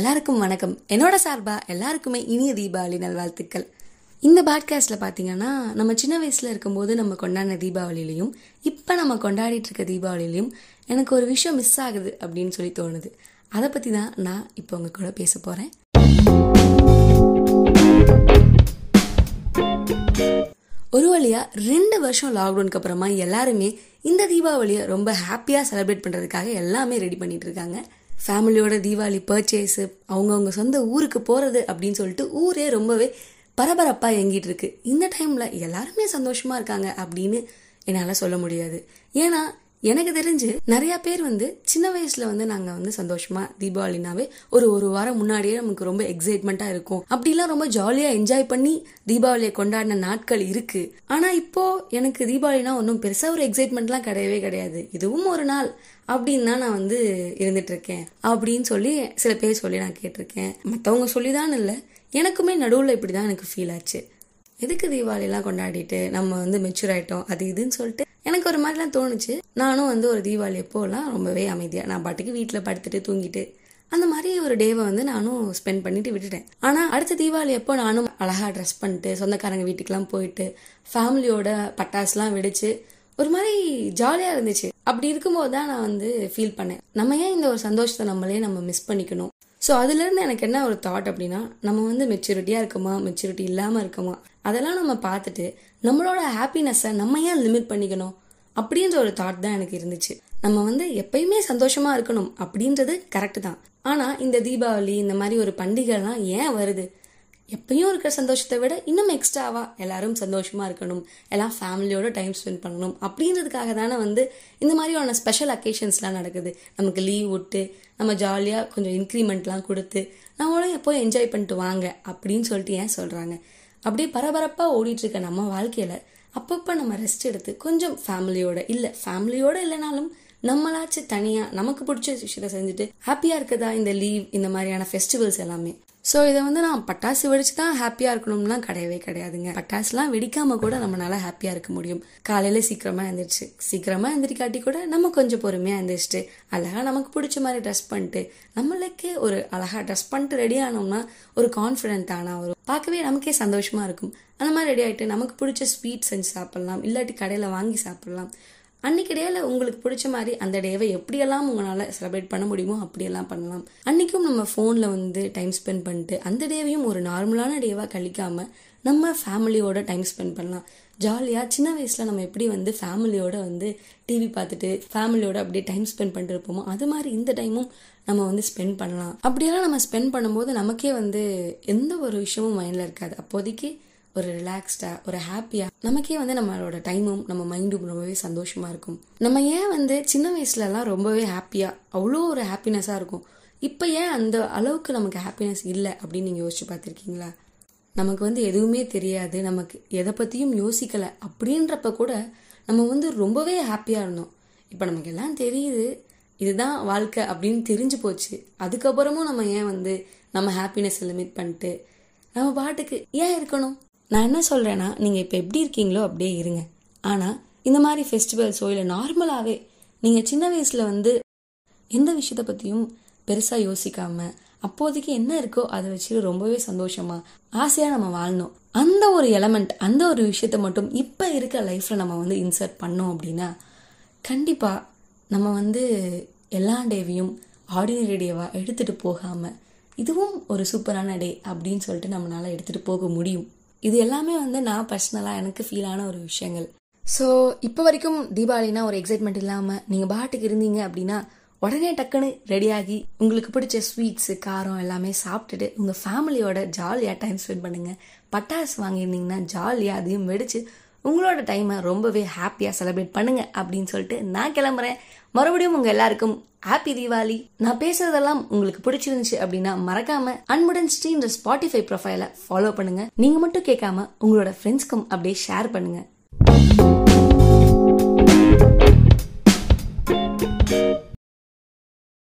எல்லாருக்கும் வணக்கம். என்னோட சார்பா எல்லாருக்குமே இனிய தீபாவளி நல்வாழ்த்துக்கள். இந்த பாட்காஸ்ட்ல பாத்தீங்கன்னா நம்ம சின்ன வயசுல இருக்கும்போது நம்ம கொண்டாடின தீபாவளிலையும் இப்ப நம்ம கொண்டாடிட்டு இருக்க தீபாவளிலையும் எனக்கு ஒரு விஷயம் மிஸ் ஆகுது அப்படின்னு சொல்லி தோணுது. அதை பத்தி தான் நான் இப்போ உங்க கூட பேச போறேன். ஒரு வழியா ரெண்டு வருஷம் லாக்டவுனுக்கு அப்புறமா எல்லாருமே இந்த தீபாவளியை ரொம்ப ஹாப்பியாக செலிப்ரேட் பண்ணுறதுக்காக எல்லாமே ரெடி பண்ணிட்டு இருக்காங்க. ஃபேமிலியோட தீபாவளி பர்ச்சேஸு அவங்கவுங்க சொந்த ஊருக்கு போகிறது அப்படின்னு சொல்லிட்டு ஊரே ரொம்பவே பரபரப்பாக இயங்கிட்டு இருக்கு. இந்த டைமில் எல்லாருமே சந்தோஷமாக இருக்காங்க அப்படின்னு என்னால் சொல்ல முடியாது. ஏன்னா எனக்கு தெரிஞ்சு நிறைய பேர் வந்து சின்ன வயசுல வந்து நாங்க வந்து சந்தோஷமா தீபாவளினாவே ஒரு ஒரு வாரம் முன்னாடியே நமக்கு ரொம்ப எக்ஸைட்மெண்டா இருக்கும். அப்படிலாம் ரொம்ப ஜாலியா என்ஜாய் பண்ணி தீபாவளியை கொண்டாடின நாட்கள் இருக்கு. ஆனா இப்போ எனக்கு தீபாவளினா ஒன்றும் பெருசா ஒரு எக்ஸைட்மெண்ட்லாம் கிடையவே கிடையாது. இதுவும் ஒரு நாள் அப்படின்னு தான் நான் வந்து இருந்துட்டு இருக்கேன். அப்படின்னு சொல்லி சில பேர் சொல்லி நான் கேட்டிருக்கேன். மற்றவங்க சொல்லிதான் இல்லை. எனக்குமே நடுவில் இப்படி தான் எனக்கு ஃபீல் ஆச்சு. எதுக்கு தீபாவளிலாம் கொண்டாடிட்டு நம்ம வந்து மெச்சூர் ஆயிட்டோம்? அது இதுன்னு சொல்லிட்டு எனக்கு ஒரு மாதிரிலாம் தோணுச்சு. நானும் வந்து ஒரு தீபாவளி எப்போலாம் ரொம்பவே அமைதியாக நான் பாட்டுக்கு வீட்டில் படுத்துட்டு தூங்கிட்டு அந்த மாதிரி ஒரு டேவை வந்து நானும் ஸ்பெண்ட் பண்ணிட்டு விட்டுட்டேன். ஆனால் அடுத்த தீபாவளி எப்போ நானும் அழகாக ட்ரெஸ் பண்ணிட்டு சொந்தக்காரங்க வீட்டுக்கெலாம் போயிட்டு ஃபேமிலியோட பட்டாசுலாம் வெடிச்சு ஒரு மாதிரி ஜாலியாக இருந்துச்சு. அப்படி இருக்கும்போது தான் நான் வந்து ஃபீல் பண்ணேன். நம்ம ஏன் இந்த ஒரு சந்தோஷத்தை நம்மளே நம்ம மிஸ் பண்ணிக்கணும்? ஸோ அதுலேருந்து எனக்கு என்ன ஒரு தாட் அப்படின்னா நம்ம வந்து மெச்சூரிட்டியாக இருக்கோமா? மெச்சூரிட்டி இல்லாமல் இருக்கோமா? அதெல்லாம் நம்ம பார்த்துட்டு நம்மளோட ஹாப்பினஸ்ஸை நம்ம ஏன் லிமிட் பண்ணிக்கணும்? அப்படின்ற ஒரு தாட் தான் எனக்கு இருந்துச்சு. நம்ம வந்து எப்பயுமே சந்தோஷமா இருக்கணும் அப்படின்றது கரெக்ட் தான். ஆனா இந்த தீபாவளி இந்த மாதிரி ஒரு பண்டிகைலாம் ஏன் வருது? எப்பயும் இருக்கிற சந்தோஷத்தை விட இன்னும் எக்ஸ்ட்ராவா எல்லாரும் சந்தோஷமா இருக்கணும் எல்லாம் ஃபேமிலியோட டைம் ஸ்பெண்ட் பண்ணணும் அப்படின்றதுக்காக தானே வந்து இந்த மாதிரியான ஸ்பெஷல் அக்கேஷன்ஸ்லாம் நடக்குது. நமக்கு லீவ் விட்டு நம்ம ஜாலியாக கொஞ்சம் இன்க்ரிமெண்ட்லாம் கொடுத்து நம்மளும் எப்போ என்ஜாய் பண்ணிட்டு வாங்க அப்படின்னு சொல்லிட்டு ஏன் சொல்கிறாங்க அப்படியே பரபரப்பாக ஓடிட்டு இருக்க நம்ம வாழ்க்கையில் அப்பப்போ நம்ம ரெஸ்ட் எடுத்து கொஞ்சம் ஃபேமிலியோட இல்லை ஃபேமிலியோட இல்லைனாலும் நம்மளாச்சும் தனியாக நமக்கு பிடிச்ச விஷயத்த செஞ்சுட்டு ஹாப்பியாக இருக்கதா இந்த லீவ் இந்த மாதிரியான ஃபெஸ்டிவல்ஸ் எல்லாமே. ஸோ இதை வந்து நான் பட்டாசு வெடிச்சு தான் ஹாப்பியாக இருக்கணும்லாம் கிடையவே கிடையாதுங்க. பட்டாசுலாம் வெடிக்காமல் கூட நம்மளால ஹாப்பியாக இருக்க முடியும். காலையில் சீக்கிரமாக எழுந்திரிச்சு சீக்கிரமாக எந்திரிக்காட்டி கூட நம்ம கொஞ்சம் பொறுமையாக எழுந்திரிச்சிட்டு அழகாக நமக்கு பிடிச்ச மாதிரி ட்ரெஸ் பண்ணிட்டு நம்மளுக்கே ஒரு அழகாக ட்ரெஸ் பண்ணிட்டு ரெடி ஆனோம்னா ஒரு கான்ஃபிடென்ட் ஆனால் வரும். பார்க்கவே நமக்கே சந்தோஷமாக இருக்கும். அந்த மாதிரி ரெடி ஆகிட்டு நமக்கு பிடிச்ச ஸ்வீட் செஞ்சு சாப்பிட்லாம். இல்லாட்டி கடையில் வாங்கி சாப்பிட்லாம். அன்னைக்கு டேல உங்களுக்கு பிடிச்ச மாதிரி அந்த டேவை எப்படியெல்லாம் உங்களால் செலிப்ரேட் பண்ண முடியுமோ அப்படியெல்லாம் பண்ணலாம். அன்னைக்கும் நம்ம ஃபோனில் வந்து டைம் ஸ்பெண்ட் பண்ணிட்டு அந்த டேவையும் ஒரு நார்மலான டேவாக கழிக்காம நம்ம ஃபேமிலியோட டைம் ஸ்பெண்ட் பண்ணலாம். ஜாலியாக சின்ன வயசில் நம்ம எப்படி வந்து ஃபேமிலியோட வந்து டிவி பார்த்துட்டு ஃபேமிலியோட அப்படியே டைம் ஸ்பெண்ட் பண்ணிட்டு இருப்போமோ அது மாதிரி இந்த டைமும் நம்ம வந்து ஸ்பெண்ட் பண்ணலாம். அப்படியெல்லாம் நம்ம ஸ்பெண்ட் பண்ணும்போது நமக்கே வந்து எந்த ஒரு விஷயமும் மைண்டில் இருக்காது. அப்போதைக்கு ஒரு ரிலாக்ஸ்டா ஒரு ஹாப்பியா நமக்கே வந்து நம்மளோட டைமும் நம்ம மைண்டும் ரொம்பவே சந்தோஷமா இருக்கும். நம்ம ஏன் வந்து சின்ன வயசுலலாம் ரொம்பவே ஹாப்பியா அவ்வளோ ஒரு ஹாப்பினஸா இருக்கும். இப்போ ஏன் அந்த அளவுக்கு நமக்கு ஹாப்பினஸ் இல்லை அப்படின்னு நீங்கள் யோசிச்சு பார்த்துருக்கீங்களா? நமக்கு வந்து எதுவுமே தெரியாது நமக்கு எதை பற்றியும் யோசிக்கலை அப்படின்றப்ப கூட நம்ம வந்து ரொம்பவே ஹாப்பியாக இருந்தோம். இப்போ நமக்கு எல்லாம் தெரியுது இதுதான் வாழ்க்கை அப்படின்னு தெரிஞ்சு போச்சு. அதுக்கப்புறமும் நம்ம ஏன் வந்து நம்ம ஹாப்பினஸ் லிமிட் பண்ணிட்டு நம்ம பாட்டுக்கு ஏன் இருக்கணும்? நான் என்ன சொல்கிறேன்னா நீங்கள் இப்போ எப்படி இருக்கீங்களோ அப்படியே இருங்க. ஆனால் இந்த மாதிரி ஃபெஸ்டிவல்ஸோ இல்லை நார்மலாகவே நீங்கள் சின்ன வயசில் வந்து எந்த விஷயத்த பற்றியும் பெருசாக யோசிக்காமல் அப்போதைக்கு என்ன இருக்கோ அதை வச்சுட்டு ரொம்பவே சந்தோஷமா ஆசையாக நம்ம வாழணும் அந்த ஒரு எலமெண்ட் அந்த ஒரு விஷயத்த மட்டும் இப்போ இருக்க லைஃப்பில் நம்ம வந்து இன்சர்ட் பண்ணோம் அப்படின்னா கண்டிப்பாக நம்ம வந்து எல்லா டேவையும் ஆர்டினரி டேவாக எடுத்துகிட்டு போகாமல் இதுவும் ஒரு சூப்பரான டே அப்படின்னு சொல்லிட்டு நம்மளால் எடுத்துகிட்டு போக முடியும். இது எல்லாமே வந்து நான் பர்சனலாக எனக்கு ஃபீலான ஒரு விஷயங்கள். ஸோ இப்போ வரைக்கும் தீபாவளினா ஒரு எக்ஸைட்மெண்ட் இல்லாமல் நீங்கள் பாட்டுக்கு இருந்தீங்க அப்படின்னா உடனே டக்குன்னு ரெடியாகி உங்களுக்கு பிடிச்ச ஸ்வீட்ஸு காரம் எல்லாமே சாப்பிட்டுட்டு உங்கள் ஃபேமிலியோட ஜாலியாக டைம் ஸ்பெண்ட் பண்ணுங்கள் பட்டாசு வாங்கியிருந்தீங்கன்னா ஜாலியாக அதையும் வெடிச்சு உங்களோட டைமை ரொம்பவே ஹாப்பியாக செலிப்ரேட் பண்ணுங்கள் அப்படின்னு சொல்லிட்டு நான் கிளம்புறேன். மறுபடியும் உங்க எல்லாருக்கும் ஹாப்பி தீபாவளி. நான் பேசுறதெல்லாம் உங்களுக்கு பிடிச்சிருந்துச்சு அப்படின்னா மறக்காம அன்புடன் ஸ்ரீன்ற ஸ்பாட்டிஃபை ப்ரொஃபைலை ஃபாலோ பண்ணுங்க. நீங்க மட்டும் கேட்காம உங்களோட ஃப்ரெண்ட்ஸ்க்கும் அப்படியே ஷேர் பண்ணுங்க.